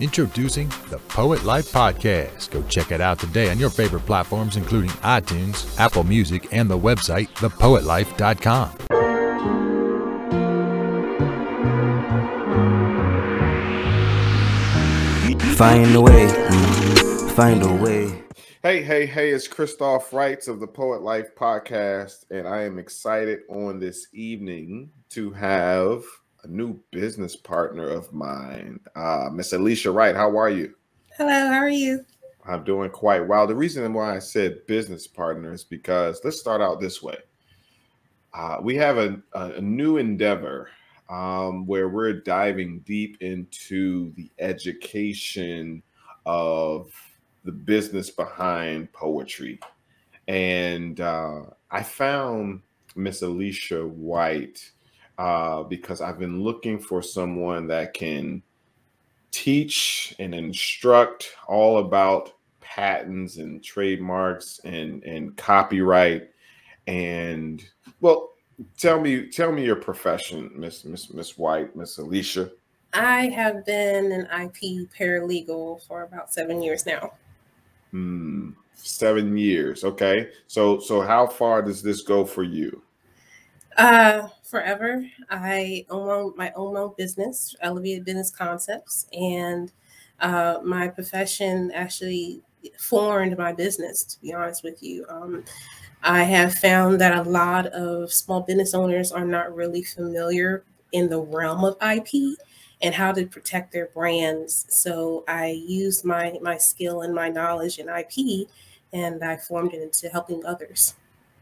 Introducing the Poet Life Podcast. Go check it out today on your favorite platforms, including iTunes, Apple Music, and the website, thepoetlife.com. Find a way, find a way. Hey, hey, hey, it's Christoph Wrights of the Poet Life Podcast, and I am excited on this evening to have a new business partner of mine, uh, Miss Alicia Wright. How are you? Hello, how are you? I'm doing quite well. The reason why I said business partner is because let's start out this way. Uh, we have a, a new endeavor um, where we're diving deep into the education of the business behind poetry. And uh, I found Miss Alicia White uh, because I've been looking for someone that can teach and instruct all about patents and trademarks and and copyright. And well tell me tell me your profession miss miss miss white miss alicia. I have been an IP paralegal for about seven years now. hmm, seven years okay. So so how far does this go for you Uh, forever, I own my own business, Elevated Business Concepts, and uh, my profession actually formed my business. To be honest with you, um, I have found that a lot of small business owners are not really familiar in the realm of IP and how to protect their brands. So I used my my skill and my knowledge in IP, and I formed it into helping others.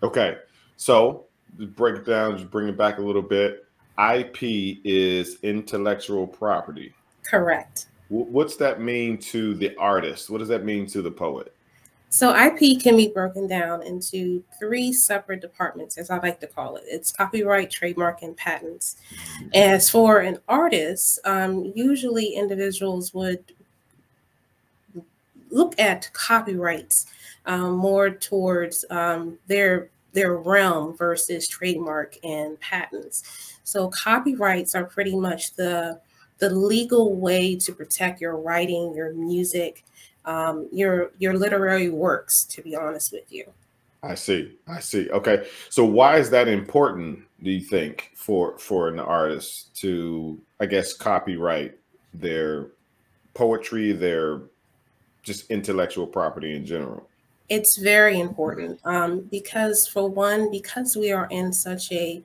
okay so break it down just bring it back a little bit ip is intellectual property Correct. Wh- what's that mean to the artist what does that mean to the poet So IP can be broken down into three separate departments, as I like to call it. It's copyright, trademark, and patents. As for an artist, um, usually individuals would look at copyrights um, more towards um, their their realm versus trademark and patents. So copyrights are pretty much the the legal way to protect your writing, your music, um, your your literary works. To be honest with you, I see. I see. Okay. So why is that important, do you think, for for an artist to I guess copyright their poetry, their just intellectual property in general? It's very important um, because, for one, because we are in such a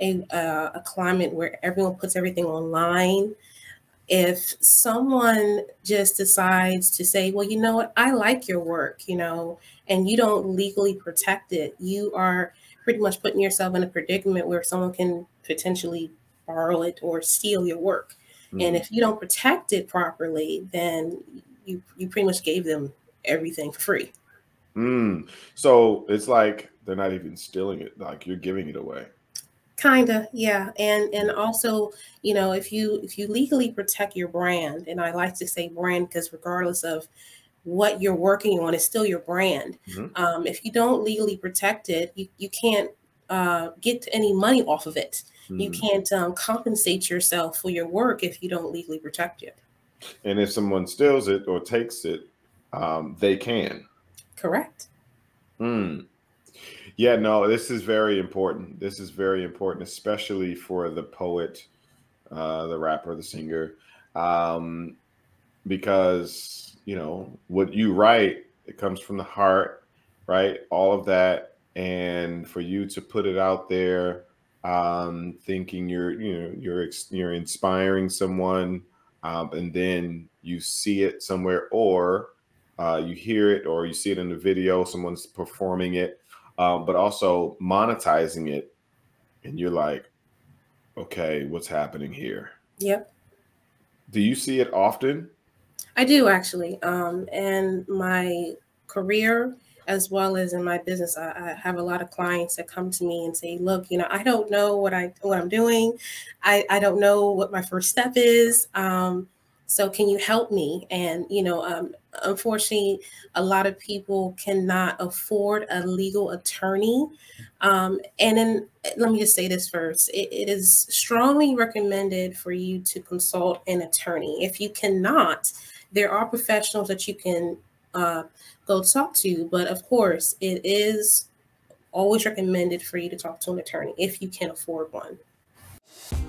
a, uh, a climate where everyone puts everything online. If someone just decides to say, "Well, you know what, I like your work," you know, and you don't legally protect it, you are pretty much putting yourself in a predicament where someone can potentially borrow it or steal your work. And Mm, if you don't protect it properly, then you you pretty much gave them everything for free. Mm. So it's like they're not even stealing it, like you're giving it away. Kinda, yeah. And and also, you know, if you if you legally protect your brand, and I like to say brand because regardless of what you're working on, it's still your brand. Mhm. Um, if you don't legally protect it, you, you can't uh, get any money off of it. You Mm. can't um, compensate yourself for your work if you don't legally protect it. And if someone steals it or takes it, um, they can. Correct. Mm. Yeah, no, this is very important. This is very important, especially for the poet, uh, the rapper, the singer, um, because you know what you write, it comes from the heart, right? All of that, and for you to put it out there, um, thinking you're, you know, you're you're inspiring someone, um, and then you see it somewhere, or uh, you hear it, or you see it in the video, someone's performing it um, but also monetizing it and you're like okay what's happening here Yep. do you see it often I do actually. Um, and my career, as well as in my business, I, I have a lot of clients that come to me and say, "Look, you know, I don't know what I what I'm doing. I I don't know what my first step is. Um, so can you help me?" And you know, um, unfortunately, a lot of people cannot afford a legal attorney. Um, and then let me just say this first: it, it is strongly recommended for you to consult an attorney. If you cannot there are professionals that you can uh, go talk to, but of course, it is always recommended for you to talk to an attorney if you can afford one.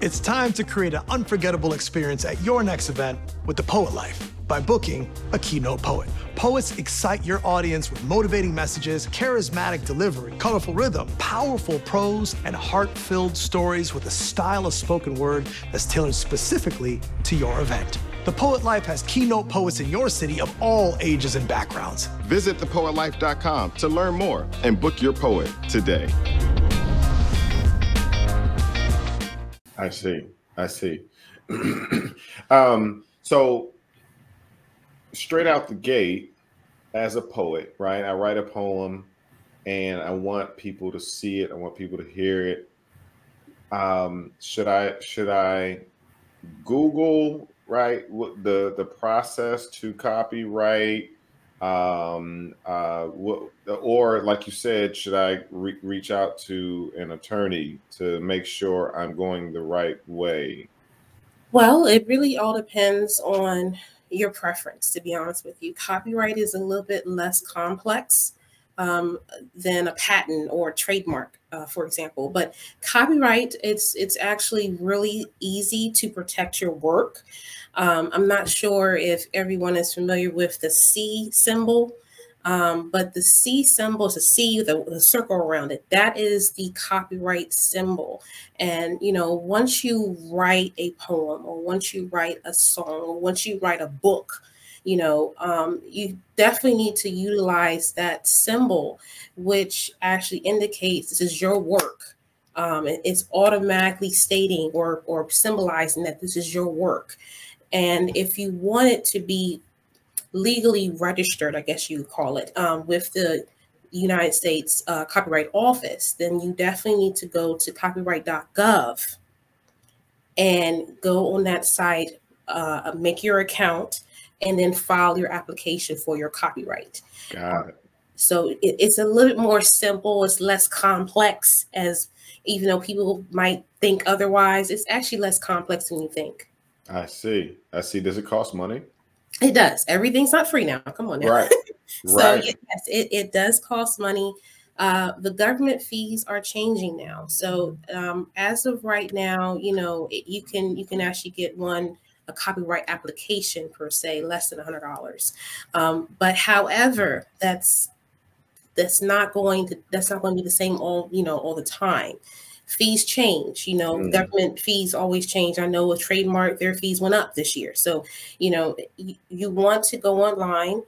It's time to create an unforgettable experience at your next event with the Poet Life by booking a keynote poet. Poets excite your audience with motivating messages, charismatic delivery, colorful rhythm, powerful prose, and heart filled stories with a style of spoken word that's tailored specifically to your event. The Poet Life has keynote poets in your city of all ages and backgrounds. Visit thepoetlife.com to learn more and book your poet today. I see. I see. um, so straight out the gate, as a poet, right? I write a poem and I want people to see it. I want people to hear it. Um, should I should I Google right the the process to copyright um uh or like you said should i re- reach out to an attorney to make sure i'm going the right way well it really all depends on your preference to be honest with you copyright is a little bit less complex um, than a patent or trademark, uh, for example. But copyright, it's it's actually really easy to protect your work. Um, I'm not sure if everyone is familiar with the C symbol, um, but the C symbol is a C with a, circle around it. That is the copyright symbol. And you know, once you write a poem, or once you write a song, or once you write a book you know, um, you definitely need to utilize that symbol, which actually indicates this is your work. Um, it's automatically stating or, or symbolizing that this is your work. And if you want it to be legally registered, I guess you call it, um, with the United States uh, Copyright Office, then you definitely need to go to copyright.gov and go on that site, uh, make your account, and then file your application for your copyright. Got it. So it, it's a little bit more simple. It's less complex, as even though people might think otherwise, it's actually less complex than you think. I see. I see. Does it cost money? It does. Everything's not free now. Come on now. Right. so right. yes, it, it does cost money. Uh, the government fees are changing now. So um, as of right now, you know, it, you can you can actually get one a copyright application per se, less than hundred dollars. Um, but however, that's that's not going to that's not going to be the same all you know all the time. Fees change, you know, mm. government fees always change. I know with trademark, their fees went up this year. So, you know, you, you want to go online,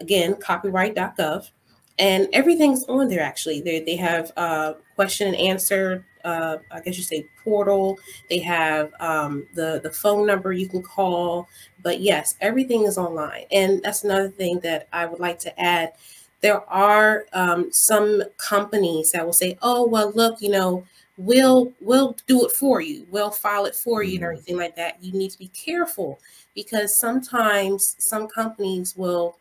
again, copyright.gov, and everything's on there actually. They, they have uh, question and answer uh, I guess you say portal. They have um, the the phone number you can call. But yes, everything is online, and that's another thing that I would like to add. There are um, some companies that will say, "Oh, well, look, you know, we'll we'll do it for you. We'll file it for you, and mm-hmm. everything like that." You need to be careful because sometimes some companies will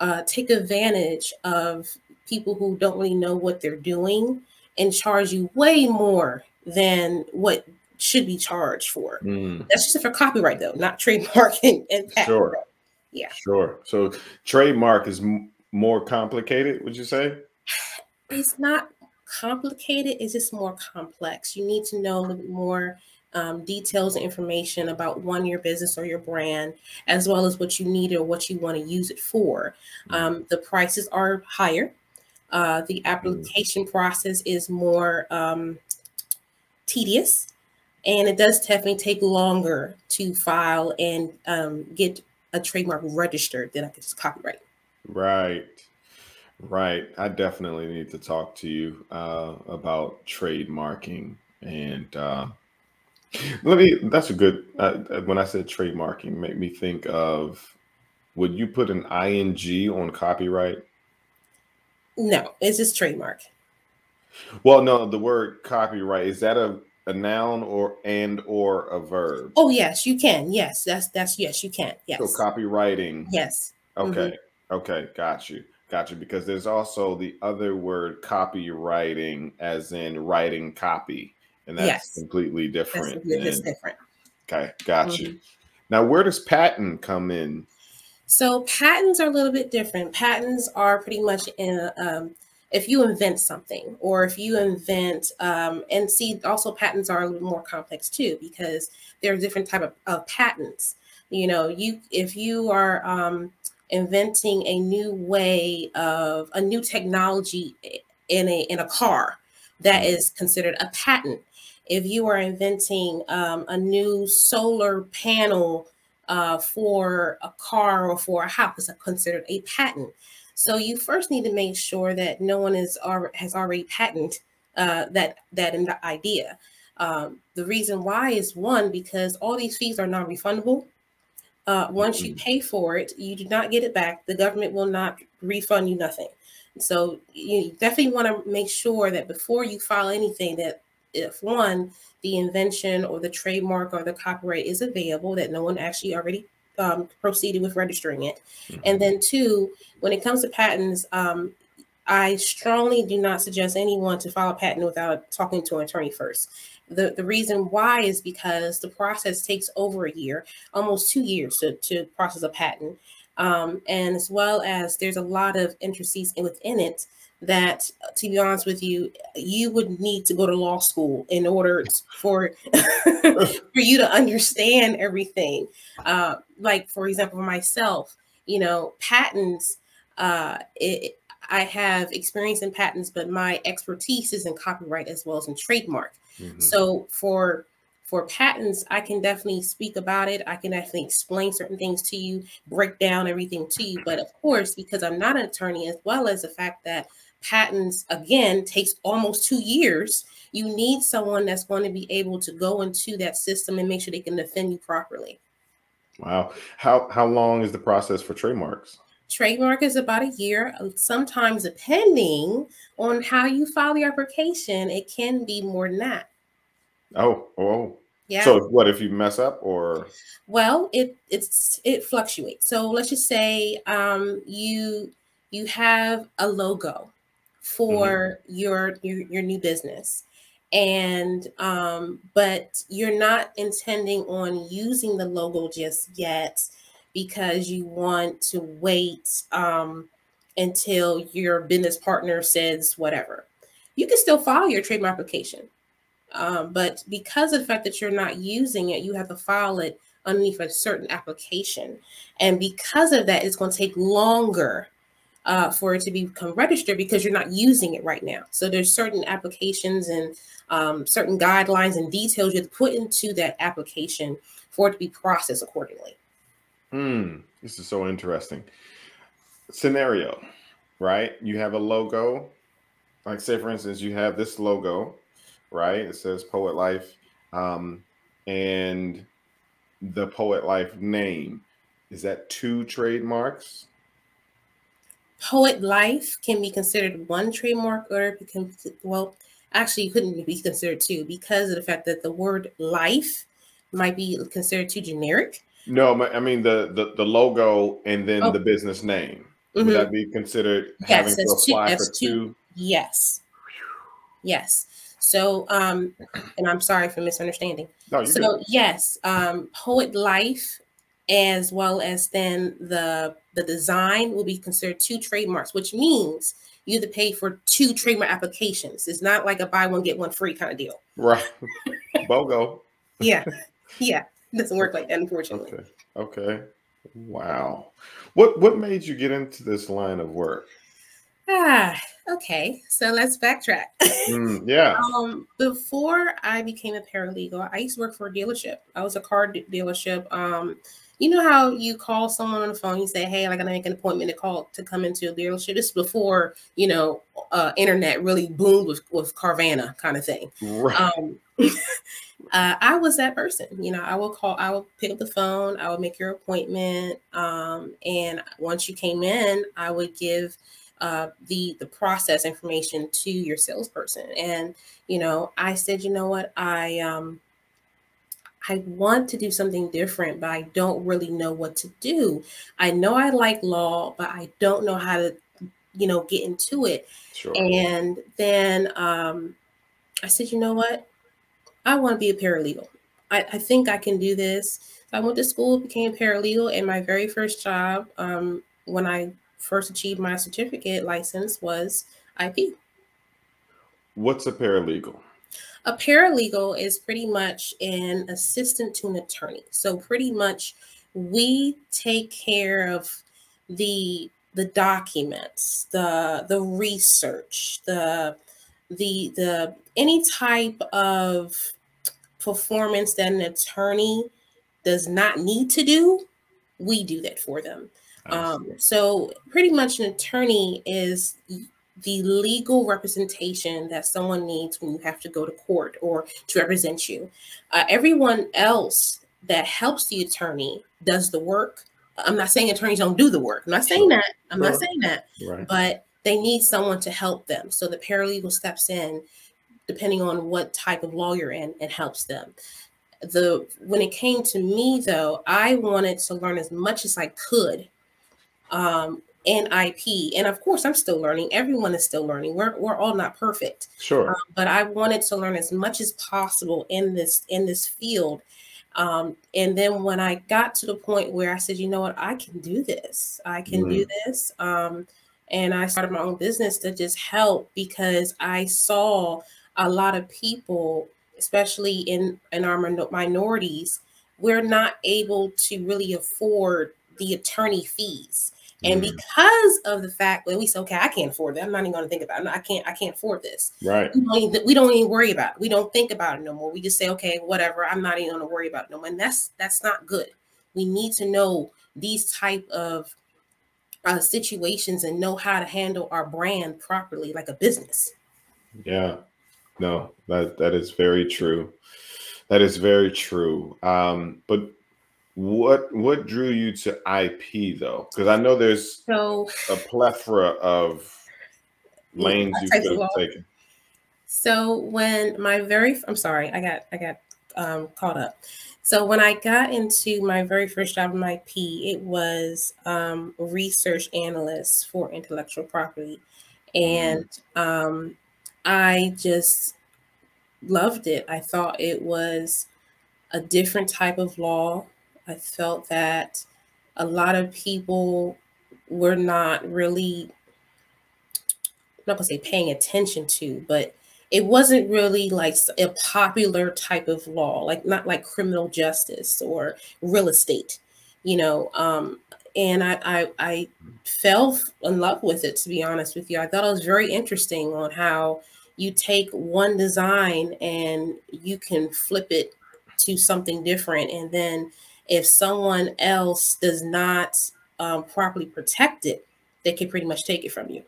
uh, take advantage of people who don't really know what they're doing and charge you way more than what should be charged for. Mm. That's just for copyright, though, not trademark and, and patent. Sure. Yeah. Sure. So trademark is m- more complicated, would you say? It's not complicated. It's just more complex. You need to know a little bit more um, details and information about one your business or your brand, as well as what you need or what you want to use it for. Mm. Um, the prices are higher uh, the mm. application process is more um, tedious, and it does definitely take longer to file and um, get a trademark registered than I could just copyright. Right, right. I definitely need to talk to you uh, about trademarking and. Uh, let me. That's a good. Uh, uh when I said trademarking, make me think of. Would you put an ing on copyright? No, it's just trademark. Well, no, the word copyright is that a, a noun or and or a verb? Oh yes, you can. Yes, that's that's yes, you can. Yes. So copywriting. Yes. Okay. Mm-hmm. Okay, got you. Got you. Because there's also the other word copywriting, as in writing copy, and that's yes. completely different. And, different. Okay, gotcha. mm-hmm. Now, where does patent come in? So patents are a little bit different. Patents are pretty much in a, um, if you invent something or if you invent um, and see also patents are a little more complex too because there are different type of, of patents you know you if you are um, inventing a new way of a new technology in a in a car that mm-hmm. considered a patent if you are inventing um, a new solar panel uh, for a car or for a house, it's considered a patent. So you first need to make sure that no one is has already patented uh, that that in the idea. Um, the reason why is one because all these fees are non-refundable. Uh, once you mm-hmm. pay for it, you do not get it back. The government will not refund you nothing. So you definitely want to make sure that before you file anything, that if one, the invention or the trademark or the copyright is available, that no one actually already um, proceeded with registering it. Mm-hmm. And then two, when it comes to patents, um, I strongly do not suggest anyone to file a patent without talking to an attorney first. The, the reason why is because the process takes over a year, almost two years to, to process a patent. Um, and as well as there's a lot of intricacies within it that to be honest with you you would need to go to law school in order for for you to understand everything uh, like for example myself you know patents uh, it, i have experience in patents but my expertise is in copyright as well as in trademark mm-hmm. so for for patents, I can definitely speak about it. I can definitely explain certain things to you, break down everything to you. But of course, because I'm not an attorney, as well as the fact that patents again takes almost two years you need someone that's going to be able to go into that system and make sure they can defend you properly wow how how long is the process for trademarks trademark is about a year sometimes depending on how you file the application it can be more than that oh oh yeah. So what if you mess up or well it it's it fluctuates. So let's just say um you you have a logo for mm-hmm. your, your your new business and um but you're not intending on using the logo just yet because you want to wait um until your business partner says whatever you can still file your trademark application um, but because of the fact that you're not using it you have to file it underneath a certain application and because of that it's going to take longer uh, for it to become registered because you're not using it right now. So there's certain applications and um, certain guidelines and details you have to put into that application for it to be processed accordingly. Hmm, this is so interesting. Scenario, right? You have a logo, like say for instance, you have this logo, right? It says Poet Life, um, and the Poet Life name. Is that two trademarks? Poet life can be considered one trademark or can, well, actually, it couldn't be considered two because of the fact that the word life might be considered too generic. No, I mean the the, the logo and then oh. the business name. Mm-hmm. Would that be considered yes, having to apply two, for two? two? Yes. Yes. So, um, and I'm sorry for misunderstanding. No, so, good. yes, um, Poet Life as well as then the the design will be considered two trademarks, which means you have to pay for two trademark applications. It's not like a buy one get one free kind of deal. Right. BOGO. yeah. Yeah. It doesn't work like that, unfortunately. Okay. Okay. Wow. What what made you get into this line of work? Ah, okay. So let's backtrack. Mm, yeah. um, before I became a paralegal, I used to work for a dealership. I was a car dealership. Um, you know how you call someone on the phone, you say, Hey, I gotta make an appointment to call to come into a dealership. This is before, you know, uh, internet really boomed with, with Carvana kind of thing. Right. Um, uh, I was that person. You know, I will call, I will pick up the phone, I will make your appointment. Um, and once you came in, I would give uh, the the process information to your salesperson. And you know, I said, you know what, I um I want to do something different, but I don't really know what to do. I know I like law, but I don't know how to, you know, get into it. Sure. And then um, I said, you know what? I want to be a paralegal. I, I think I can do this. So I went to school, became paralegal, and my very first job um, when I first achieved my certificate license was IP. What's a paralegal? A paralegal is pretty much an assistant to an attorney. So pretty much we take care of the the documents, the the research, the the the any type of performance that an attorney does not need to do, we do that for them. Um, so pretty much an attorney is the legal representation that someone needs when you have to go to court or to represent you. Uh, everyone else that helps the attorney does the work. I'm not saying attorneys don't do the work. I'm not saying that. I'm not saying that. Right. But they need someone to help them. So the paralegal steps in, depending on what type of law you're in, it helps them. The when it came to me though, I wanted to learn as much as I could um, in IP. And of course, I'm still learning. Everyone is still learning. We're, we're all not perfect. Sure. Um, but I wanted to learn as much as possible in this in this field. Um, and then when I got to the point where I said, you know what, I can do this. I can do this. Um, and I started my own business to just help because I saw a lot of people, especially in in our min- minorities, we're not able to really afford the attorney fees. And Mm. because of the fact that we say, okay, I can't afford that. I'm not even going to think about it. I can't. I can't afford this. Right. We don't, even, we don't even worry about it. We don't think about it no more. We just say, okay, whatever. I'm not even going to worry about it no more. And that's that's not good. We need to know these type of uh, situations and know how to handle our brand properly, like a business. Yeah. No, that that is very true. That is very true. Um, but what what drew you to IP though? Because I know there's So a plethora of lanes you could have taken. So when my very I'm sorry, I got I got um, caught up. So when I got into my very first job in IP, it was um, research analyst for intellectual property, and um, I just loved it. I thought it was a different type of law. I felt that a lot of people were not really I'm not gonna say paying attention to, but it wasn't really like a popular type of law, like not like criminal justice or real estate, you know. Um, and I, I I fell in love with it to be honest with you. I thought it was very interesting on how you take one design and you can flip it to something different, and then if someone else does not um, properly protect it, they can pretty much take it from you.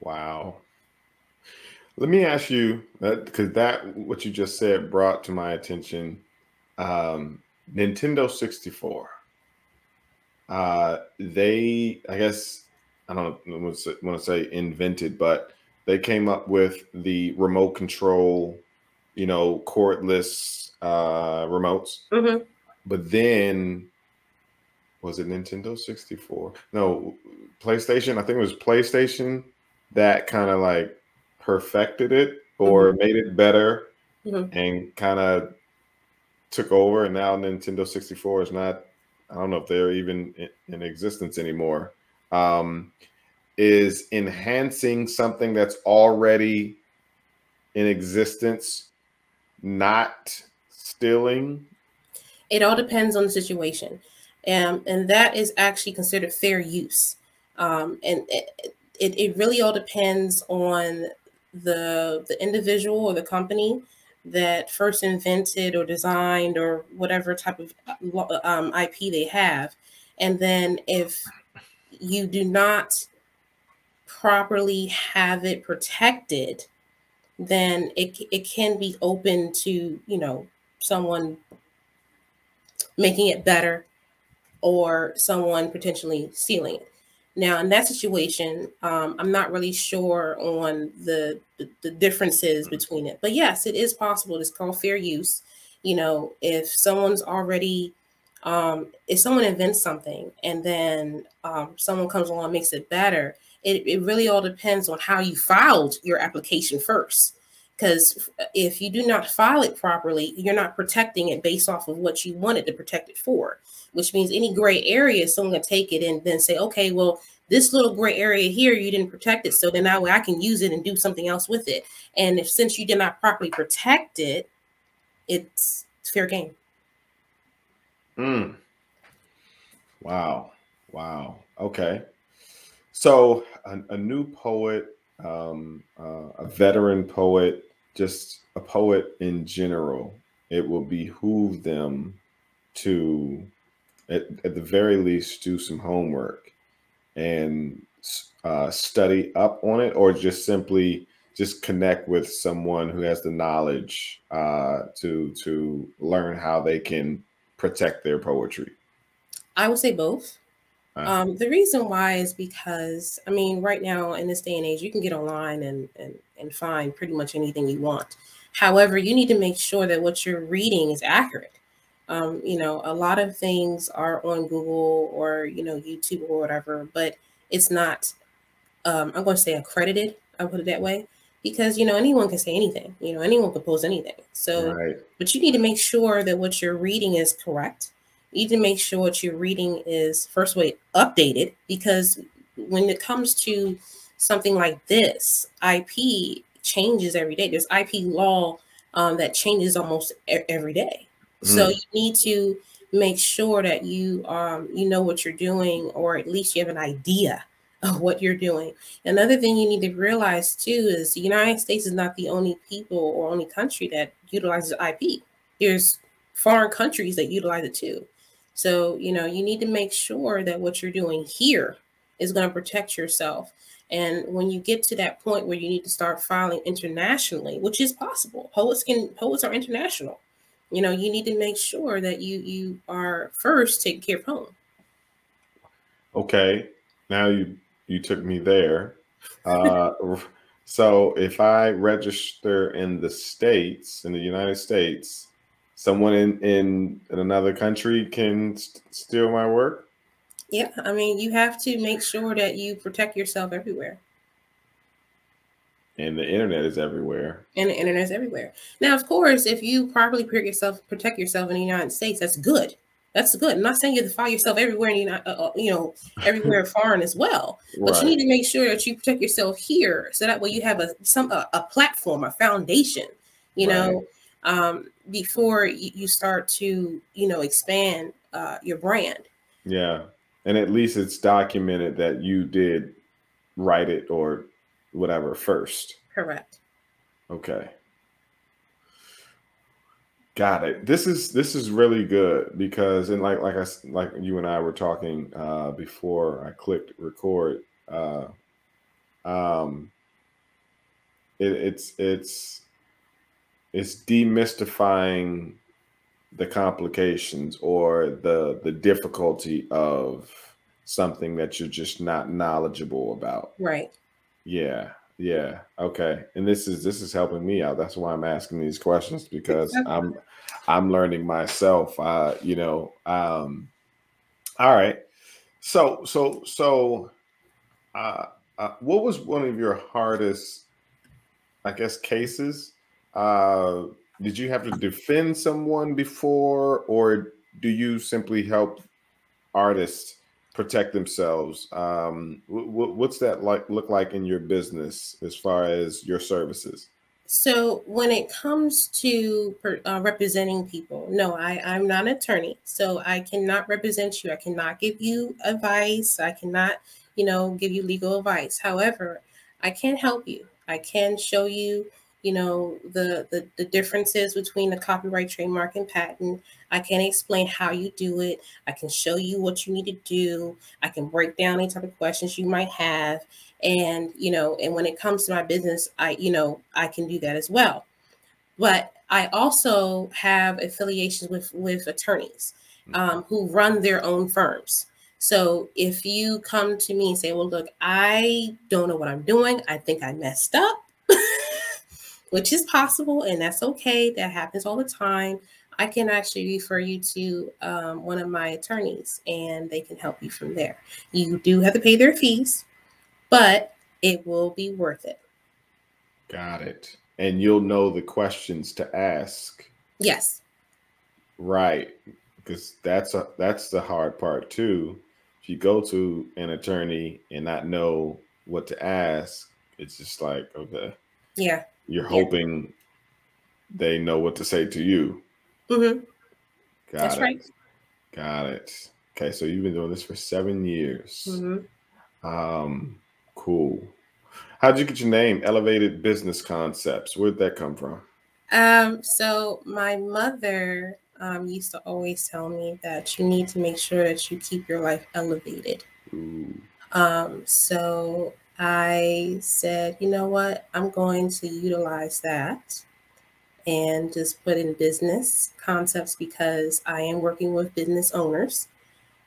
Wow. Let me ask you that because that what you just said brought to my attention um, Nintendo 64. Uh, they, I guess, I don't want to say invented, but they came up with the remote control, you know, cordless uh, remotes. Mhm. But then, was it Nintendo 64? No, PlayStation. I think it was PlayStation that kind of like perfected it or made it better Mhm. and kind of took over. And now Nintendo 64 is not, I don't know if they're even in, in existence anymore. Um, is enhancing something that's already in existence, not stealing. It all depends on the situation, um, and that is actually considered fair use. Um, and it, it, it really all depends on the the individual or the company that first invented or designed or whatever type of um, IP they have, and then if you do not properly have it protected, then it it can be open to you know someone making it better or someone potentially stealing it. Now, in that situation, um, I'm not really sure on the, the the differences between it, but yes, it is possible. It's called fair use. You know, if someone's already, um, if someone invents something and then um, someone comes along makes it better, it, it really all depends on how you filed your application first. because if you do not file it properly, you're not protecting it based off of what you wanted to protect it for, which means any gray area, someone can take it and then say, okay, well, this little gray area here, you didn't protect it. So then that way I can use it and do something else with it. And if since you did not properly protect it, it's fair game. Mm. Wow. Wow. Okay. So a, a new poet, um, uh, a veteran poet, just a poet in general, it will behoove them to, at, at the very least, do some homework and uh, study up on it, or just simply just connect with someone who has the knowledge uh, to to learn how they can protect their poetry. I would say both. Uh, Um, the reason why is because I mean, right now in this day and age, you can get online and and and find pretty much anything you want. However, you need to make sure that what you're reading is accurate. Um, you know, a lot of things are on Google or you know YouTube or whatever, but it's not. Um, I'm going to say accredited. I'll put it that way because you know anyone can say anything. You know, anyone can post anything. So right. but you need to make sure that what you're reading is correct. You need to make sure what you're reading is first way updated because when it comes to something like this, IP changes every day. There's IP law um, that changes almost e- every day. So you need to make sure that you um, you know what you're doing, or at least you have an idea of what you're doing. Another thing you need to realize too is the United States is not the only people or only country that utilizes IP. There's foreign countries that utilize it too. So, you know, you need to make sure that what you're doing here is going to protect yourself. And when you get to that point where you need to start filing internationally, which is possible, poets can poets are international. You know, you need to make sure that you you are first taking care of home. Okay. Now you you took me there. Uh, so if I register in the states, in the United States, someone in in, in another country can st- steal my work. Yeah, I mean, you have to make sure that you protect yourself everywhere. And the internet is everywhere. and the internet is everywhere. Now, of course, if you properly protect yourself, protect yourself in the United States, that's good. That's good. I'm not saying you have to file yourself everywhere, in the, Uni- uh, uh, you know, everywhere foreign as well. But you need to make sure that you protect yourself here, so that way you have a some a, a platform, a foundation, you know, um, before you, start to you know expand uh, your brand. Yeah. And at least it's documented that you did write it or whatever first. Correct. Okay. Got it. This is this is really good because and like like I like you and I were talking uh before I clicked record uh um it, it's it's it's demystifying the complications or the the difficulty of something that you're just not knowledgeable about. Right. Yeah, yeah. Okay. And this is this is helping me out. That's why I'm asking these questions because I'm I'm learning myself. Uh, you know, um all right. So so so uh, uh what was one of your hardest I guess cases? Uh did you have to defend someone before or do you simply help artists protect themselves. Um, wh- what's that like look like in your business as far as your services? So when it comes to uh, representing people, no, I, I'm not an attorney, so I cannot represent you. I cannot give you advice. I cannot, you know, give you legal advice. However, I can help you. I can show you, you know, the the, the differences between the copyright, trademark, and patent. I can explain how you do it. I can show you what you need to do. I can break down any type of questions you might have and you know and when it comes to my business i you know i can do that as well but i also have affiliations with with attorneys um, who run their own firms so if you come to me and say well look i don't know what i'm doing i think i messed up which is possible and that's okay that happens all the time i can actually refer you to um, one of my attorneys and they can help you from there you do have to pay their fees but it will be worth it. Got it. and you'll know the questions to ask. Yes. Right. Because that's a that's the hard part too. If you go to an attorney and not know what to ask, it's just like, okay, Yeah. You're Yeah. hoping they know what to say to you. hmm Got That's it. right. Got it. Okay, so you've been doing this for seven years. hmm Um, cool. How'd you get your name? Elevated Business Concepts. Where'd that come from? Um, so my mother um, used to always tell me that you need to make sure that you keep your life elevated. Um, so I said, you know what? I'm going to utilize that and just put in business concepts because I am working with business owners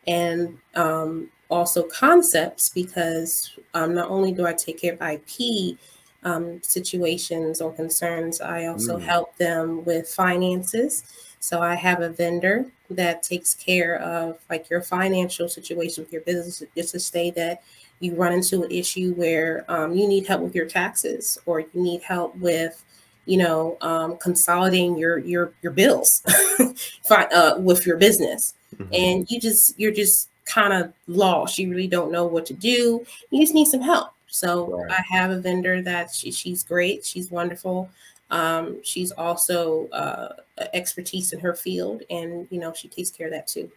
and um, also concepts because um, not only do I take care of IP um, situations or concerns, I also Mm. help them with finances. So I have a vendor that takes care of like your financial situation with your business. Just to say that you run into an issue where um, you need help with your taxes or you need help with you know um, consolidating your your your bills uh, with your business. Mhm. and you just you're just kind of lost. You really don't know what to do. You just need some help. So Right. i have a vendor that she, she's great. She's wonderful. Um, she's also uh, expertise in her field and you know she takes care of that too.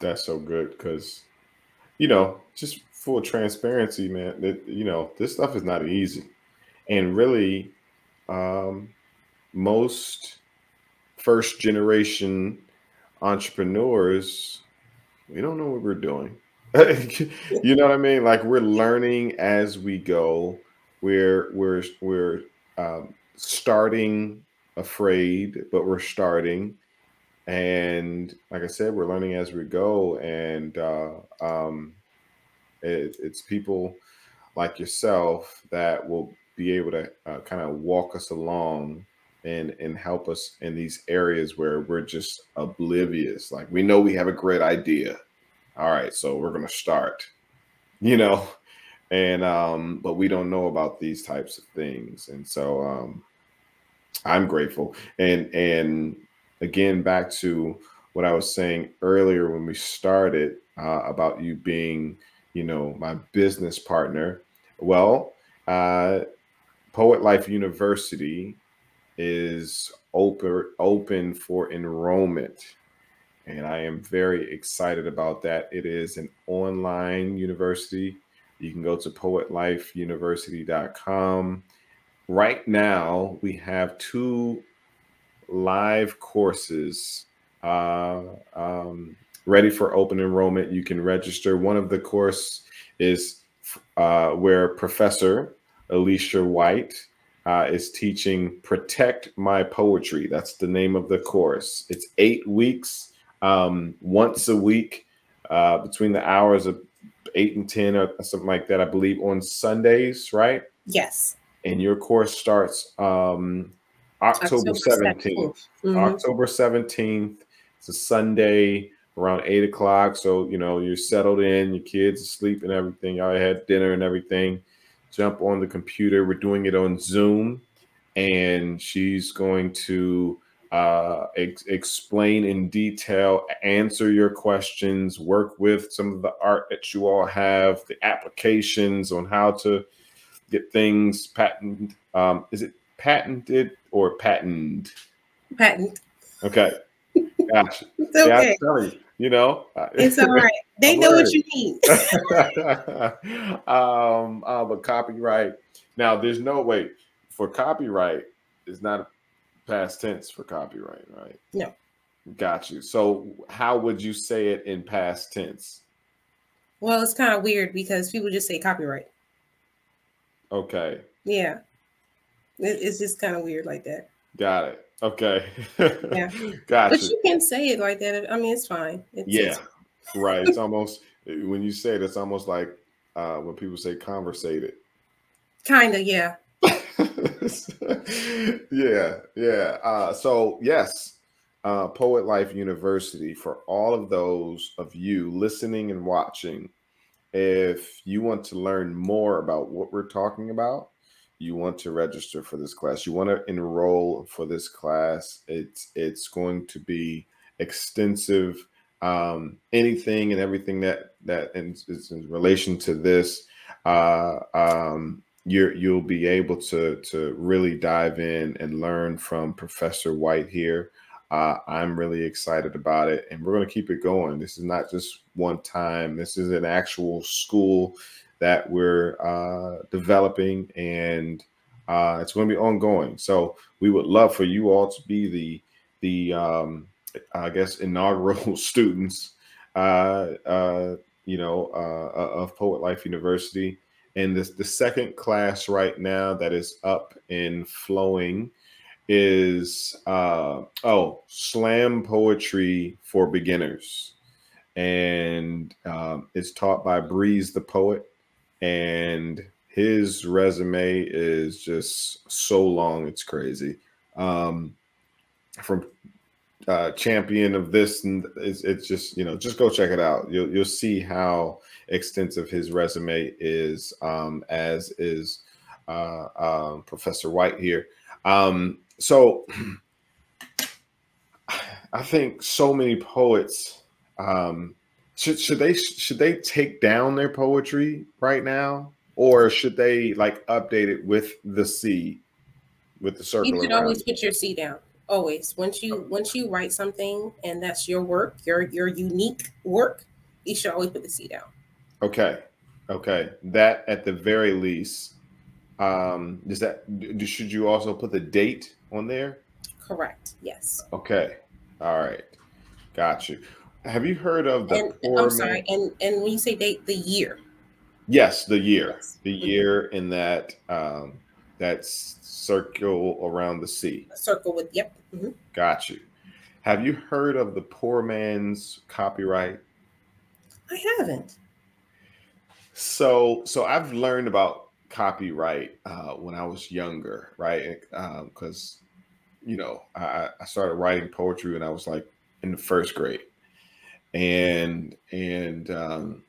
That's so good because, you know, just full transparency, man. That you know, this stuff is not easy, and really, um, most first generation entrepreneurs, we don't know what we're doing. you know what I mean? Like we're learning as we go. We're we're we're um, starting afraid, but we're starting and like I said, we're learning as we go, and uh, um, it, it's people like yourself that will be able to uh, kind of walk us along and and help us in these areas where we're just oblivious. Like we know we have a great idea. All right, so we're gonna start, you know, and um, but we don't know about these types of things, and so um, I'm grateful, and and again back to what I was saying earlier when we started uh, about you being, you know, my business partner. Well, uh, Poet Life University is open open for enrollment, and I am very excited about that. It is an online university. You can go to poetlifeuniversity.com. Right now, we have two live courses uh, um, ready for open enrollment. You can register. One of the course is uh, where Professor Alicia White uh, is teaching "Protect My Poetry." That's the name of the course. It's eight weeks, um, once a week, uh, between the hours of eight and ten or something like that. I believe on Sundays, right? yes And your course starts um, October seventeenth. Mhm. October 17th. It's a Sunday around eight o'clock. So, you know, you're settled in, your kids asleep and everything. Y'all had dinner and everything. Jump on the computer. We're doing it on Zoom. And she's going to uh, ex- explain in detail, answer your questions, work with some of the art that you all have, the applications on how to get things patent. Um, is it patented or patent? patent Okay. Gotcha. it's Yeah, okay telling you, know. it's all right they know what you need um, uh, but copyright. Now, there's no way for copyright. It's not past tense for copyright, right? No. Got you. So, how would you say it in past tense? well it's kind of weird because people just say copyright Okay, yeah it, it's just kind of weird like that got it. Okay, Yeah. got but you. can say it like that i mean it's fine it's, Yeah, it's- right. It's almost when you say it, it's almost like uh, when people say conversated. kind of yeah yeah, yeah. Uh, so yes, uh, Poet Life University for all of those of you listening and watching. If you want to learn more about what we're talking about, you want to register for this class, you want to enroll for this class. It's it's going to be extensive. Um, anything and everything that that is in relation to this, uh, um, you're you'll be able to to really dive in and learn from Professor White here. Uh, I'm really excited about it, and we're going to keep it going. This is not just one time. This is an actual school that we're uh, developing, and uh, it's going to be ongoing. So we would love for you all to be the the um, I guess inaugural students, uh, uh, you know, uh, of Poet Life University. And this the second class right now that is up and flowing is uh, oh slam poetry for beginners and um, it's taught by breeze the poet and his resume is just so long it's crazy. Um, from uh, champion of this and it's, it's just you know just go check it out. You'll, you'll see how extensive his resume is um, as is uh, uh, professor white here. Um, so I think so many poets um, should should they should they take down their poetry right now, or should they like update it with the C, with the circle? You should always it? put your C down. Always, once you once you write something and that's your work, your your unique work, you should always put the C down. Okay, okay, that at the very least. Um, does that should you also put the date on there? Correct. Yes. Okay. All right. Got you. Have you heard of the? And, I'm sorry. And and when you say date, the year. Yes, the year. Yes. The mm-hmm. year in that um, that circle around the sea. A circle with yep. Mm-hmm. Got you. Have you heard of the poor man's copyright? I haven't. So so I've learned about copyright uh, when I was younger, right? Because um, you know I, I started writing poetry when I was like in the first grade, and and um,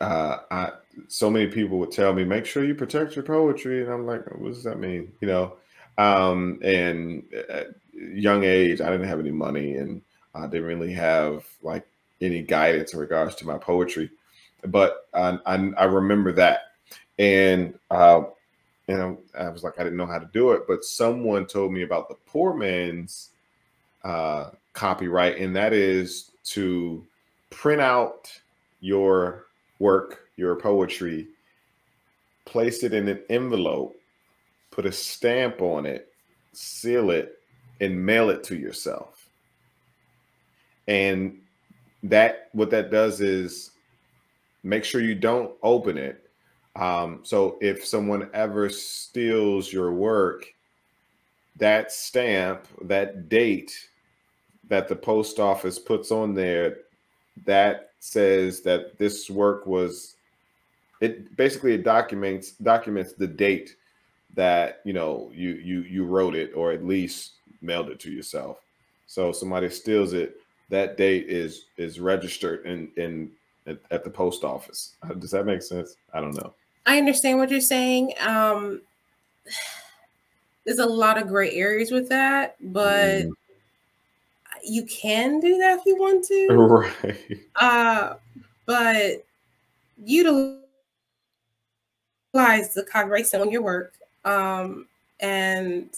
uh, I so many people would tell me make sure you protect your poetry, and I'm like, what does that mean? You know, um, and at young age, I didn't have any money, and I didn't really have like any guidance in regards to my poetry, but I, I, I remember that, and uh, and I was like, I didn't know how to do it, but someone told me about the poor man's uh, copyright, and that is to print out your work, your poetry, place it in an envelope, put a stamp on it, seal it, and mail it to yourself. And that what that does is make sure you don't open it. Um, so if someone ever steals your work, that stamp, that date that the post office puts on there that says that this work was it basically it documents documents the date that you know you you you wrote it or at least mailed it to yourself. So somebody steals it that date is is registered in in at, at the post office. Uh, does that make sense? I don't know. I understand what you're saying. Um there's a lot of gray areas with that but mm you can do that if you want to. Right. Uh, but utilize the copyright on your work. Um, and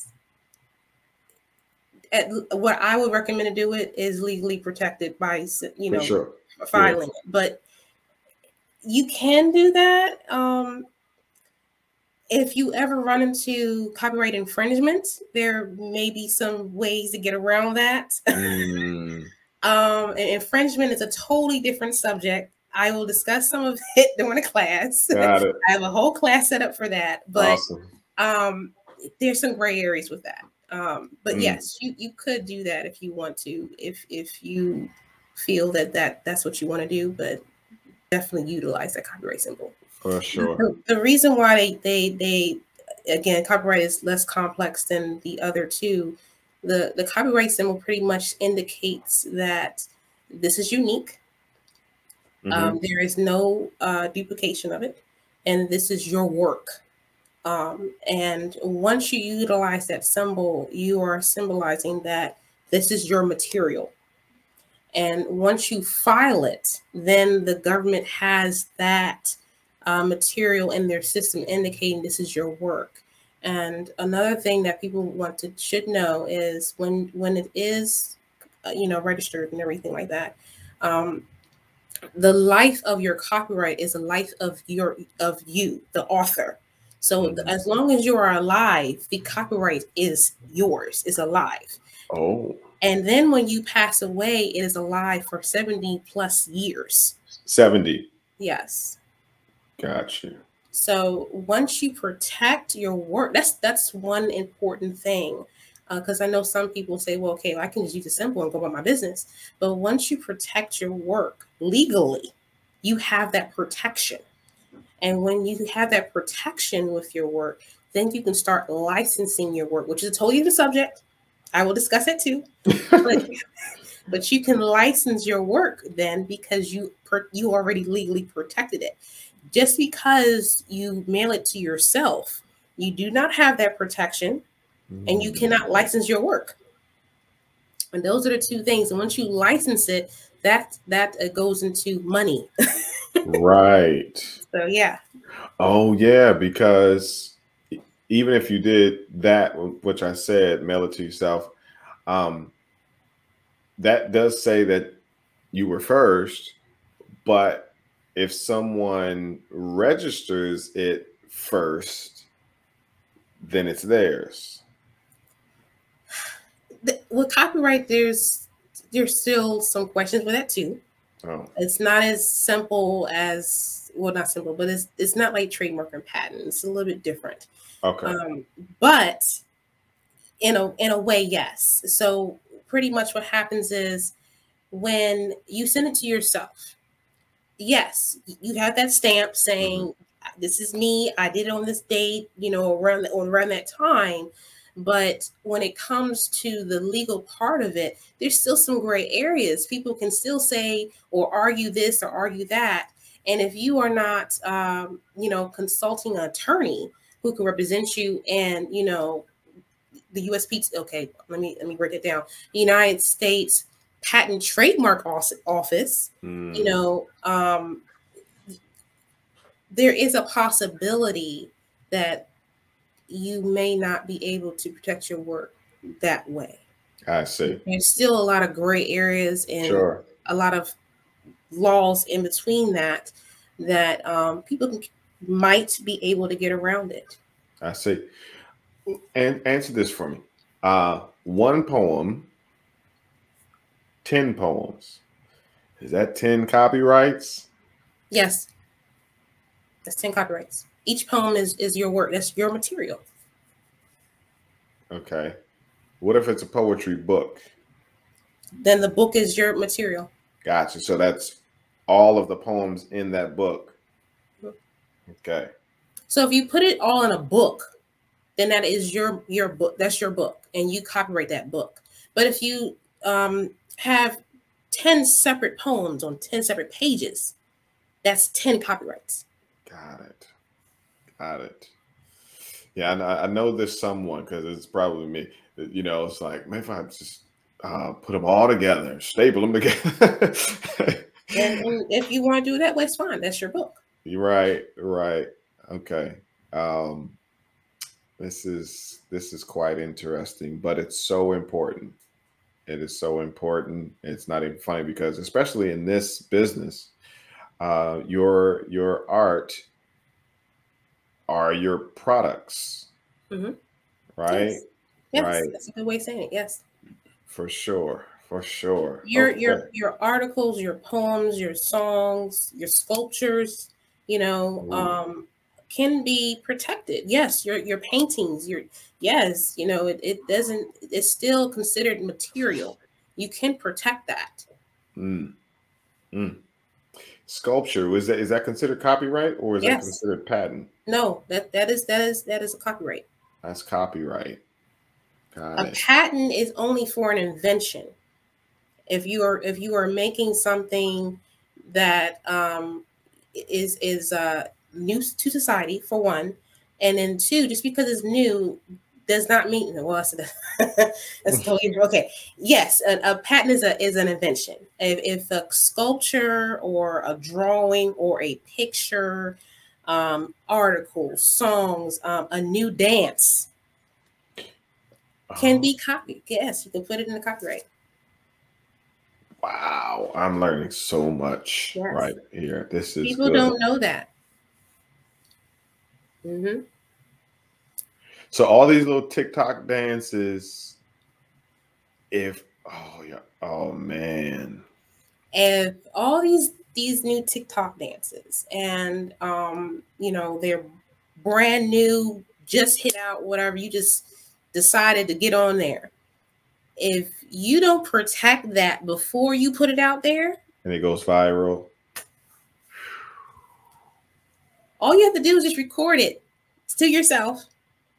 at, what I would recommend to do it is legally protected by, you know, sure. filing it. But you can do that. Um, if you ever run into copyright infringement, there may be some ways to get around that. Mm. um, infringement is a totally different subject. I will discuss some of it during a class. I have a whole class set up for that. But awesome. um, there's some gray areas with that. Um, but mm. yes, you, you could do that if you want to, if if you feel that, that that's what you want to do, but definitely utilize that copyright symbol. For sure. The, the reason why they, they they again copyright is less complex than the other two. The the copyright symbol pretty much indicates that this is unique. Mm-hmm. Um, there is no uh, duplication of it, and this is your work. Um, and once you utilize that symbol, you are symbolizing that this is your material. And once you file it, then the government has that uh, material in their system indicating this is your work. And another thing that people want to should know is when when it is, uh, you know, registered and everything like that, um, the life of your copyright is the life of your of you, the author. So mm-hmm. as long as you are alive, the copyright is yours. Is alive. Oh. And then when you pass away, it is alive for 70 plus years. 70. Yes. Gotcha. So once you protect your work, that's that's one important thing. Because uh, I know some people say, well, okay, well, I can just use a symbol and go about my business. But once you protect your work legally, you have that protection. And when you have that protection with your work, then you can start licensing your work, which is a totally different subject. I will discuss it too. but, but you can license your work then because you per, you already legally protected it. Just because you mail it to yourself, you do not have that protection and you cannot mm. license your work. And those are the two things. And once you license it, that that uh, goes into money. right. So yeah. Oh yeah, because even if you did that, which I said, mail it to yourself, um, that does say that you were first, but if someone registers it first, then it's theirs. With copyright, there's there's still some questions with that too. Oh. It's not as simple as well, not simple, but it's it's not like trademark and patent. It's a little bit different. Okay. Um, but in a in a way, yes. So pretty much what happens is when you send it to yourself, yes, you have that stamp saying mm-hmm. this is me. I did it on this date, you know, around or around that time. But when it comes to the legal part of it, there's still some gray areas. People can still say or argue this or argue that. And if you are not, um, you know, consulting an attorney, who can represent you and you know the USP. Okay, let me let me break it down. The United States Patent Trademark Office. Mm. You know, um, there is a possibility that you may not be able to protect your work that way. I see. There's still a lot of gray areas and sure. a lot of laws in between that that um, people might be able to get around it. I see. And answer this for me. Uh, one poem, 10 poems. Is that 10 copyrights? Yes. That's 10 copyrights. Each poem is, is your work. That's your material. Okay. What if it's a poetry book? Then the book is your material. Gotcha. So that's all of the poems in that book mm-hmm. Okay. So if you put it all in a book, then that is your your book. That's your book, and you copyright that book. But if you um, have ten separate poems on ten separate pages, that's ten copyrights. Got it. Got it. Yeah, I, I know there's someone because it's probably me. You know, it's like maybe if I just uh, put them all together, staple them together. and, and if you want to do that way, it's fine. That's your book. You're right, right. Okay. Um, this is this is quite interesting, but it's so important. It is so important. It's not even funny because, especially in this business, uh, your your art are your products, mm-hmm. right? Yes. yes. right. That's a good way of saying it. Yes. For sure. For sure. Your okay. your your articles, your poems, your songs, your sculptures, you know, um, can be protected. Yes, your your paintings, your yes, you know, it, it doesn't it's still considered material. You can protect that. Mm. Mm. Sculpture, is that is that considered copyright or is yes. that considered patent? No, that that is that is that is a copyright. That's copyright. Got a it. patent is only for an invention. If you are if you are making something that um, is is uh, new to society for one, And then two, just because it's new does not mean well that's, that's totally okay yes a, a, patent is a is an invention if, if a sculpture or a drawing or a picture um, article songs um, a new dance can be uh-huh. copied yes you can put it in the copyright wow i'm learning so much yes. right here this is people good. don't know that mm-hmm. So all these little TikTok dances, if oh yeah, oh man. If all these these new TikTok dances and um, you know, they're brand new, just hit out, whatever, you just decided to get on there. If you don't protect that before you put it out there and it goes viral, all you have to do is just record it to yourself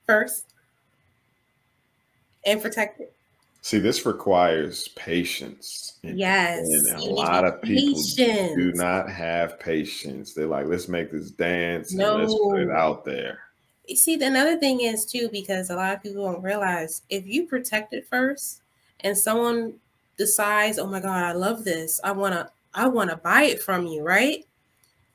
first and protect it. See, this requires patience. And, yes. And a lot of people patience. do not have patience. They're like, let's make this dance no. and let's put it out there. You see, another thing is too, because a lot of people don't realize if you protect it first and someone decides, oh my God, I love this. I wanna, I wanna buy it from you, right?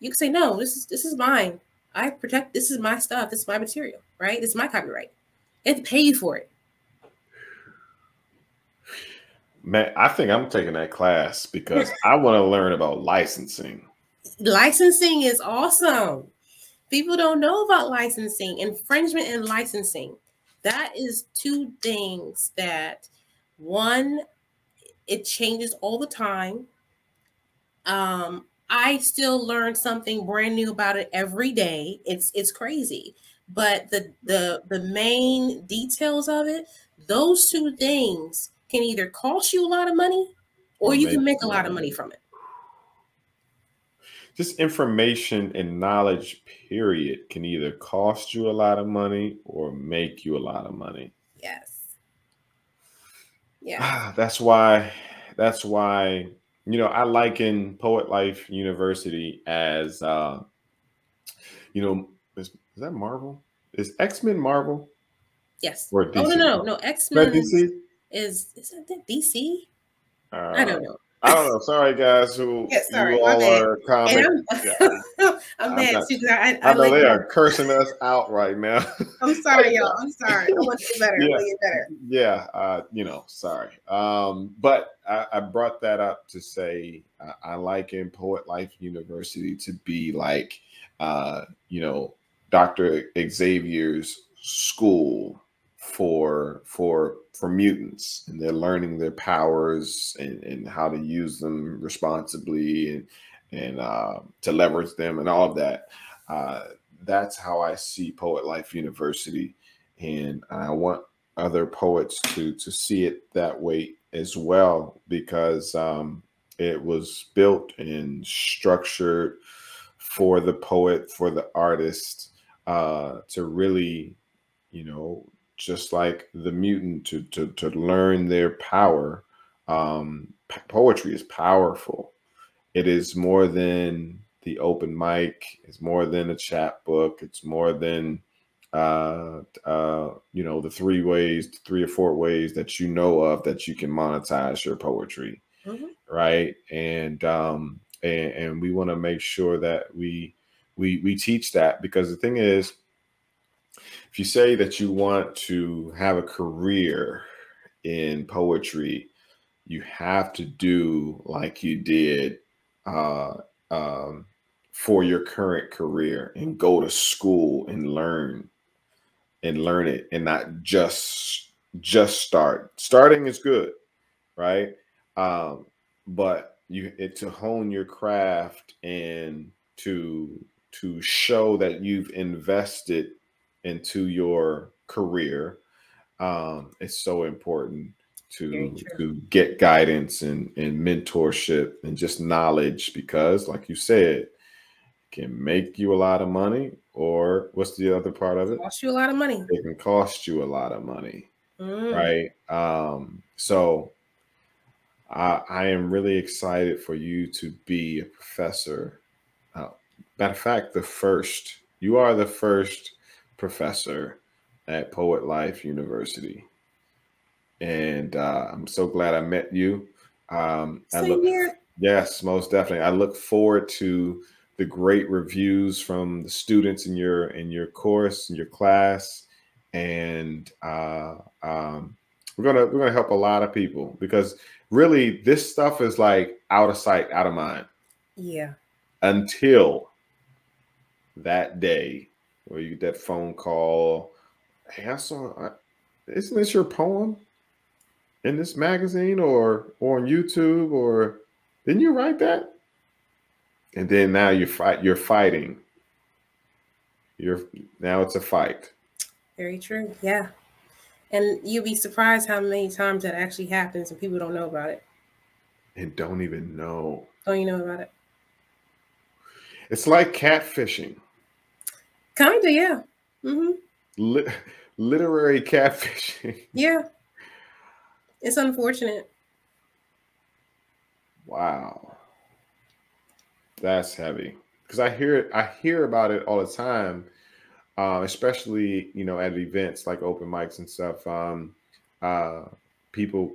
You can say, no, this is this is mine. I protect this is my stuff, this is my material right? It's my copyright. They have to pay you for it. Man, I think I'm taking that class because I want to learn about licensing. Licensing is awesome. People don't know about licensing, infringement and licensing. That is two things that one, it changes all the time. Um, I still learn something brand new about it every day. It's it's crazy. But the the the main details of it those two things can either cost you a lot of money or, or you can make a lot of money. from it. Just information and knowledge period can either cost you a lot of money or make you a lot of money. Yes. Yeah. Ah, that's why that's why you know i liken poet life university as uh you know is, is that Marvel? Is X Men Marvel? Yes. Or DC? Oh no no no X Men DC is is that DC? Uh, I don't know. I don't know. Sorry, guys. Who yeah, sorry, you all are comic? I'm, yeah. I'm, mad not, too. I, I, I know like they are cursing us out right now. I'm sorry, y'all. I'm sorry. I want to get better. Yeah, get better. yeah. Uh, you know, sorry. Um, but I, I, brought that up to say uh, I like in Poet Life University to be like, uh, you know, Dr. Xavier's school for for for mutants and they're learning their powers and, and how to use them responsibly and and uh, to leverage them and all of that. Uh, that's how I see Poet Life University, and I want other poets to to see it that way as well because um, it was built and structured for the poet, for the artist, uh, to really, you know, just like the mutant, to to to learn their power. Um, poetry is powerful. It is more than the open mic. It's more than a chapbook. It's more than uh, uh, you know the three ways, three or four ways that you know of that you can monetize your poetry, mm-hmm. right? And um, and, and we want to make sure that we we we teach that because the thing is if you say that you want to have a career in poetry you have to do like you did uh, um, for your current career and go to school and learn and learn it and not just just start. Starting is good right? Um, but you it to hone your craft and to to show that you've invested into your career um, it's so important to to get guidance and, and mentorship and just knowledge because like you said can make you a lot of money or what's the other part of it? Cost you a lot of money. It can cost you a lot of money mm. right? Um so I, I am really excited for you to be a professor. Matter of fact, the first, you are the first professor at Poet Life University. And uh, I'm so glad I met you. Um, I look, here. yes, most definitely. I look forward to the great reviews from the students in your in your course in your class, and uh, um, we're gonna we're gonna help a lot of people because really this stuff is like out of sight, out of mind Yeah. until that day where you get that phone call. Hey, I saw. I, isn't this your poem in this magazine or, or on YouTube or didn't you write that? And then now you fight. You're fighting. You're now it's a fight. Very true. Yeah. And you'll be surprised how many times that actually happens and people don't know about it. and don't even know. Don't you know about it? It's like catfishing, Kinda, yeah. Mm-hmm. Lit- literary catfishing. Yeah. It's unfortunate. Wow, that's heavy. Because I hear it, I hear about it all the time, uh, especially you know at events like open mics and stuff. Um, uh, people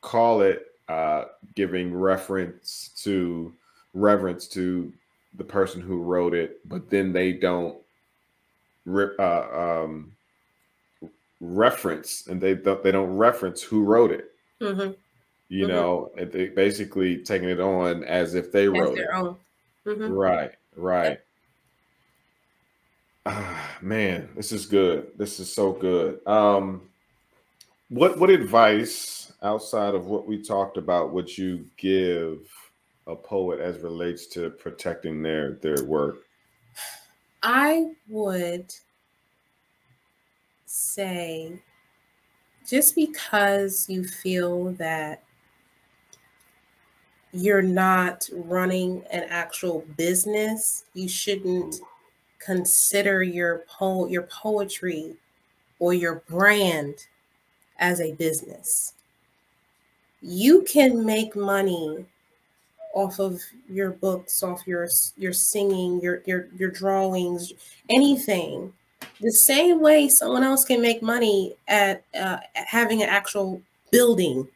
call it uh, giving reference to reverence to the person who wrote it, but then they don't re- uh, um, reference and they don't, they don't reference who wrote it. hmm You Mhm. know, they basically taking it on as if they As wrote it. their own. hmm Right, right. Ah, man, this is good. This is so good. Um, what what advice outside of what we talked about would you give a poet as relates to protecting their their work? I would say just because you feel that you're not running an actual business, you shouldn't consider your po- your poetry or your brand as a business. You can make money off of your books, off your your singing, your your your drawings, anything. The same way someone else can make money at uh, at having an actual building,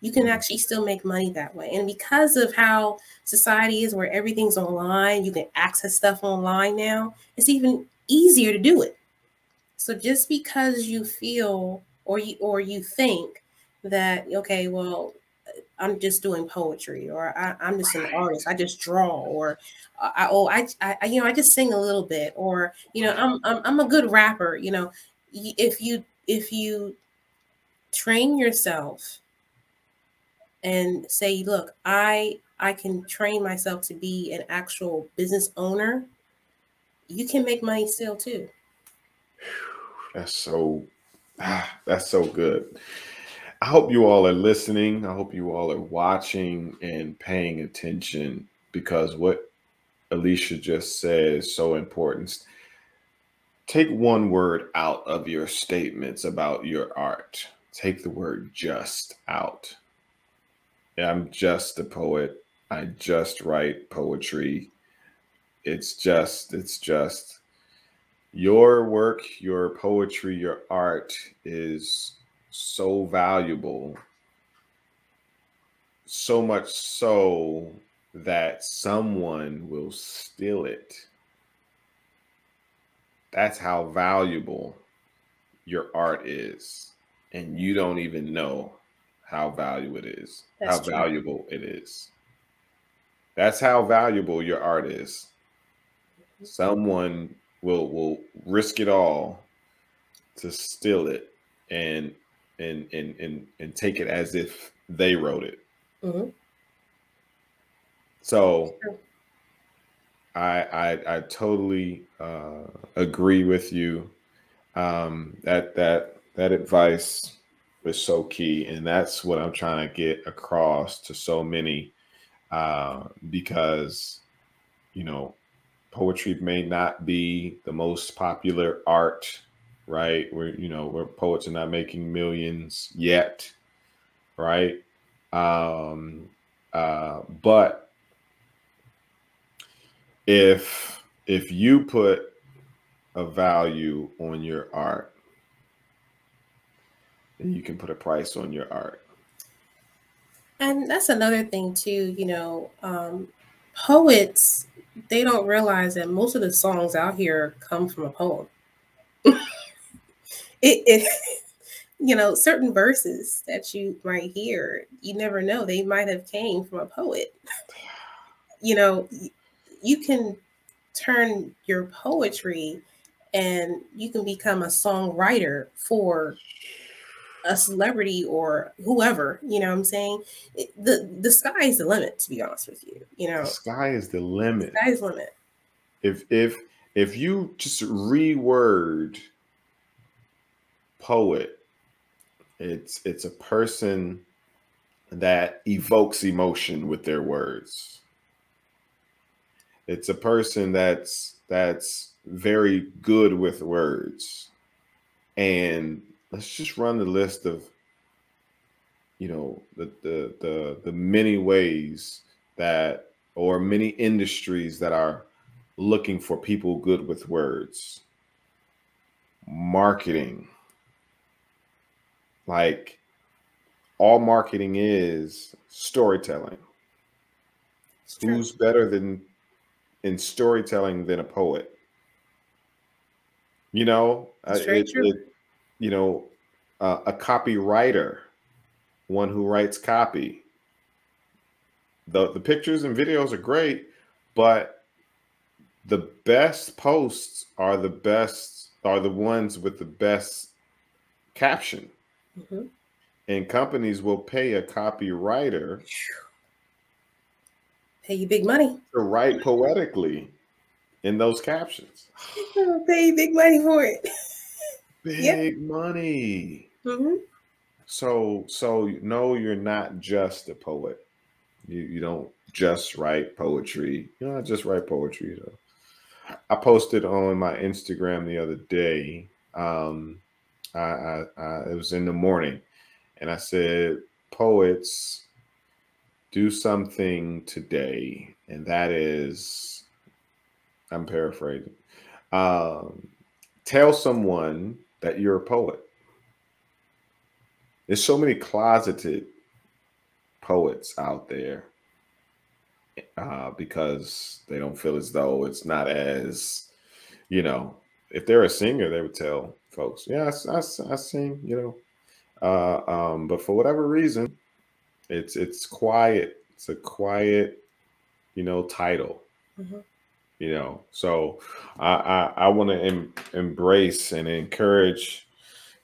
you can actually still make money that way. And because of how society is, where everything's online, you can access stuff online now. It's even easier to do it. So just because you feel or you or you think that okay, well, I'm just doing poetry, or I, I'm just an artist. I just draw, or I, oh, I, I, you know, I just sing a little bit, or you know, I'm, I'm, I'm a good rapper. You know, if you, if you train yourself and say, look, I, I can train myself to be an actual business owner. You can make money still too. That's so ah, that's so good. I hope you all are listening. I hope you all are watching and paying attention because what Alicia just said is so important. Take one word out of your statements about your art. Take the word just out. I'm just a poet. I just write poetry. It's just, it's just your work, your poetry, your art is so valuable. So much so that someone will steal it. That's how valuable your art is. And you don't even know how valuable it is. That's how true. valuable it is. That's how valuable your art is. Mm-hmm. Someone will will risk it all to steal it and and and and, and take it as if they wrote it. Mhm. So I I I totally uh, agree with you. Um, that that that advice was so key, and that's what I'm trying to get across to so many, uh, because you know, poetry may not be the most popular art, right? Where you know, where poets are not making millions yet, right? Um, uh, but if if you put a value on your art, then you can put a price on your art. And that's another thing too, you know, um, poets they don't realize that most of the songs out here come from a poem. it, it you know, certain verses that you might hear, you never know, they might have came from a poet. you know, you can turn your poetry and you can become a songwriter for a celebrity or whoever you know what i'm saying? It, the the sky is the limit to be honest with you you know? the sky is the limit. Sky is the limit. If if if you just reword poet it's it's a person that evokes emotion with their words. It's a person that's that's very good with words. And let's just run the list of you know the the the, the many ways that or many industries that are looking for people good with words. Marketing like all marketing is storytelling who's better than in storytelling than a poet you know it, it, you know, uh, a copywriter, one who writes copy. The the pictures and videos are great, but the best posts are the best are the ones with the best caption. Mm-hmm. And companies will pay a copywriter pay you big money to write poetically in those captions. pay you big money for it. Big yep. money. Mm-hmm. So so no, you're not just a poet. You you don't just write poetry. You don't just write poetry. Know. I posted on my Instagram the other day. Um, I, I, I it was in the morning, and I said, "Poets, do something today," and that is, I'm paraphrasing. Um, tell someone that you're a poet. There's so many closeted poets out there uh, because they don't feel as though it's not as, you know, if they're a singer, they would tell folks, yeah, I, I, I sing, you know. Uh, um, but for whatever reason, it's it's quiet. It's a quiet, you know, title. Mm-hmm you know so i i, I want to em, embrace and encourage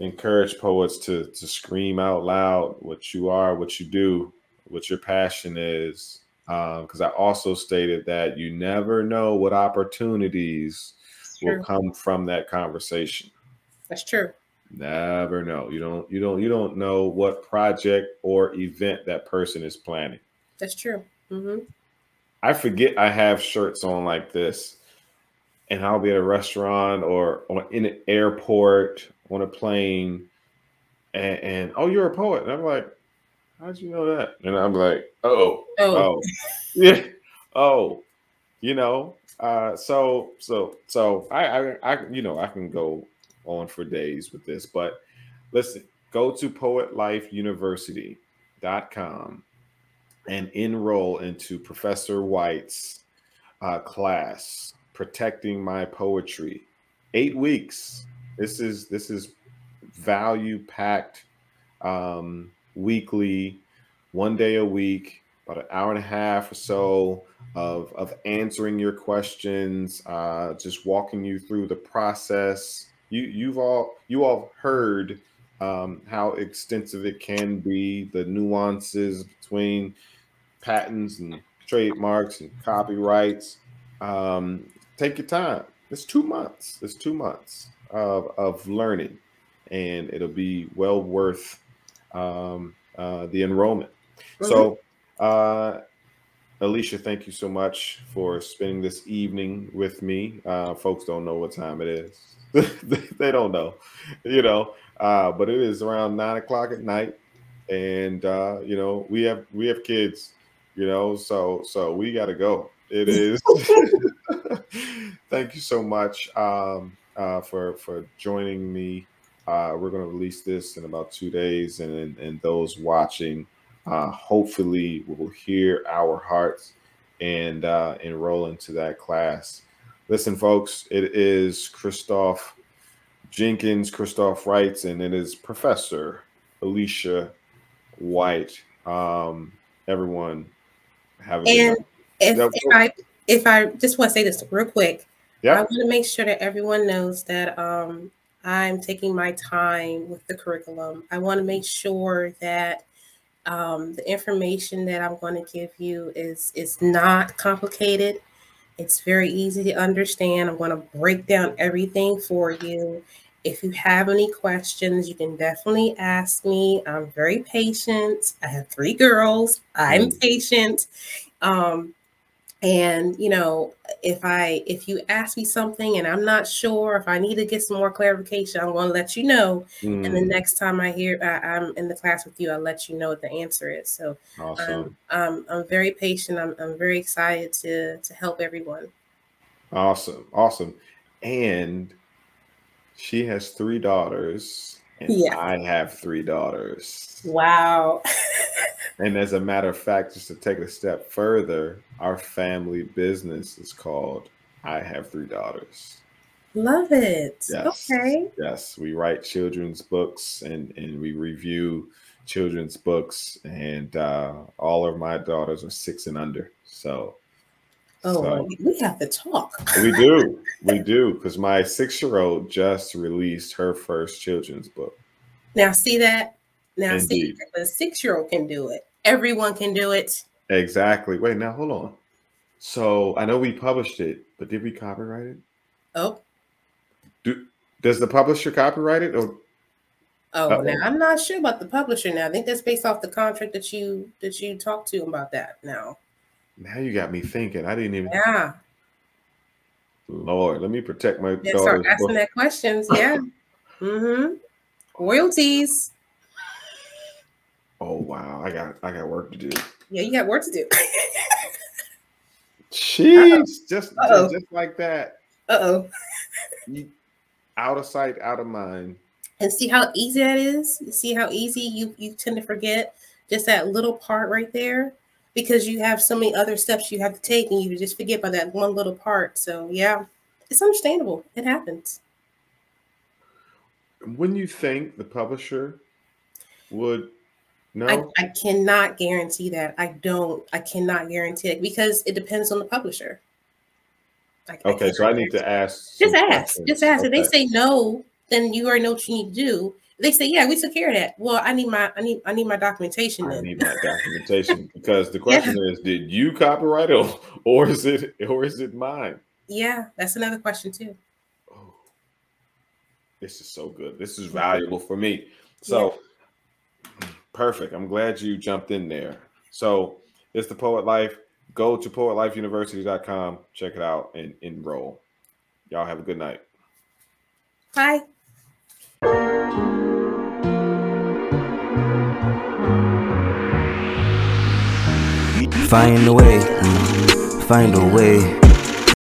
encourage poets to to scream out loud what you are what you do what your passion is because um, i also stated that you never know what opportunities will come from that conversation that's true never know you don't you don't you don't know what project or event that person is planning that's true mm-hmm. I forget I have shirts on like this, and I'll be at a restaurant or, in an airport on a plane, and, and oh, you're a poet. And I'm like, how'd you know that? And I'm like, oh, oh, oh. yeah, oh, you know. Uh, so so so I, I I you know I can go on for days with this, but listen, go to poetlifeuniversity.com and enroll into Professor White's uh, class, Protecting My Poetry. Eight weeks. This is this is value packed um, weekly, one day a week, about an hour and a half or so of of answering your questions, uh, just walking you through the process. You you've all you all heard um, how extensive it can be, the nuances between patents and trademarks and copyrights. Um, take your time. It's two months. It's two months of, of learning, and it'll be well worth um, uh, the enrollment. So, uh, Alicia, thank you so much for spending this evening with me. Uh, folks don't know what time it is. they don't know, you know, uh, but it is around nine o'clock at night, and uh, you know we have we have kids you know so so we got to go it is thank you so much um uh, for for joining me. Uh, we're going to release this in about two days, and and, and those watching, uh, hopefully, will hear our hearts and uh, enroll into that class. Listen, folks, it is Christoph Jenkins. Christoph writes, and it is Professor Alicia White. Um, everyone have a And if, if I if I just want to say this real quick, yeah, I want to make sure that everyone knows that um, I'm taking my time with the curriculum. I want to make sure that um, the information that I'm going to give you is is not complicated. It's very easy to understand. I'm going to break down everything for you. If you have any questions, you can definitely ask me. I'm very patient. I have three girls. I'm patient. Um, and you know, if I if you ask me something and I'm not sure, if I need to get some more clarification, I'm going to let you know. And the Mm, next time I hear I, I'm in the class with you, I'll let you know what the answer is. So awesome. um, um, I'm very patient. I'm, I'm very excited to to help everyone. Awesome. Awesome. And she has three daughters, and Yeah. I have three daughters. Wow. And as a matter of fact, just to take a step further, our family business is called I Have Three Daughters. Love it. Yes. Okay. Yes. We write children's books and, and we review children's books. And uh, all of my daughters are six and under. So Oh, so- we have to talk. we do. We do. Because my six year old just released her first children's book. Now see that. Now see Indeed. if a six year old can do it. Everyone can do it. Exactly. Wait, now hold on. So I know we published it, but did we copyright it? Oh, Do does the publisher copyright it or oh. Uh-oh. Now I'm not sure about the publisher. Now I think that's based off the contract that you that you talked to about that. Now, now you got me thinking. I didn't even yeah, Lord, let me protect my yeah. Start asking that questions. Yeah. mm-hmm. Royalties. Oh wow, I got I got work to do. Yeah, you got work to do. Jeez, just, Uh-oh. just just like that. uh oh. Out of sight, out of mind. And see how easy that is. You see how easy you you tend to forget just that little part right there because you have so many other steps you have to take and you just forget by that one little part. So yeah, it's understandable. It happens. When you think the publisher would no, I, I cannot guarantee that. I don't. I cannot guarantee it because it depends on the publisher. I- I okay, so I need to ask. Just ask. questions. Just ask. If they say no, then you already know what you need to do. They say yeah, we took care of that. Well, I need my I need I need my documentation I need my documentation because the question is, did you copyright it or is it or is it mine? Yeah, that's another question too. Oh, this is so good. This is mm-hmm. valuable for me. So perfect. I'm glad you jumped in there. So it's the Poet Life. Go to poetlifeuniversity.com, check it out, and enroll. Y'all have a good night. Bye. Find a way, mm, find a way.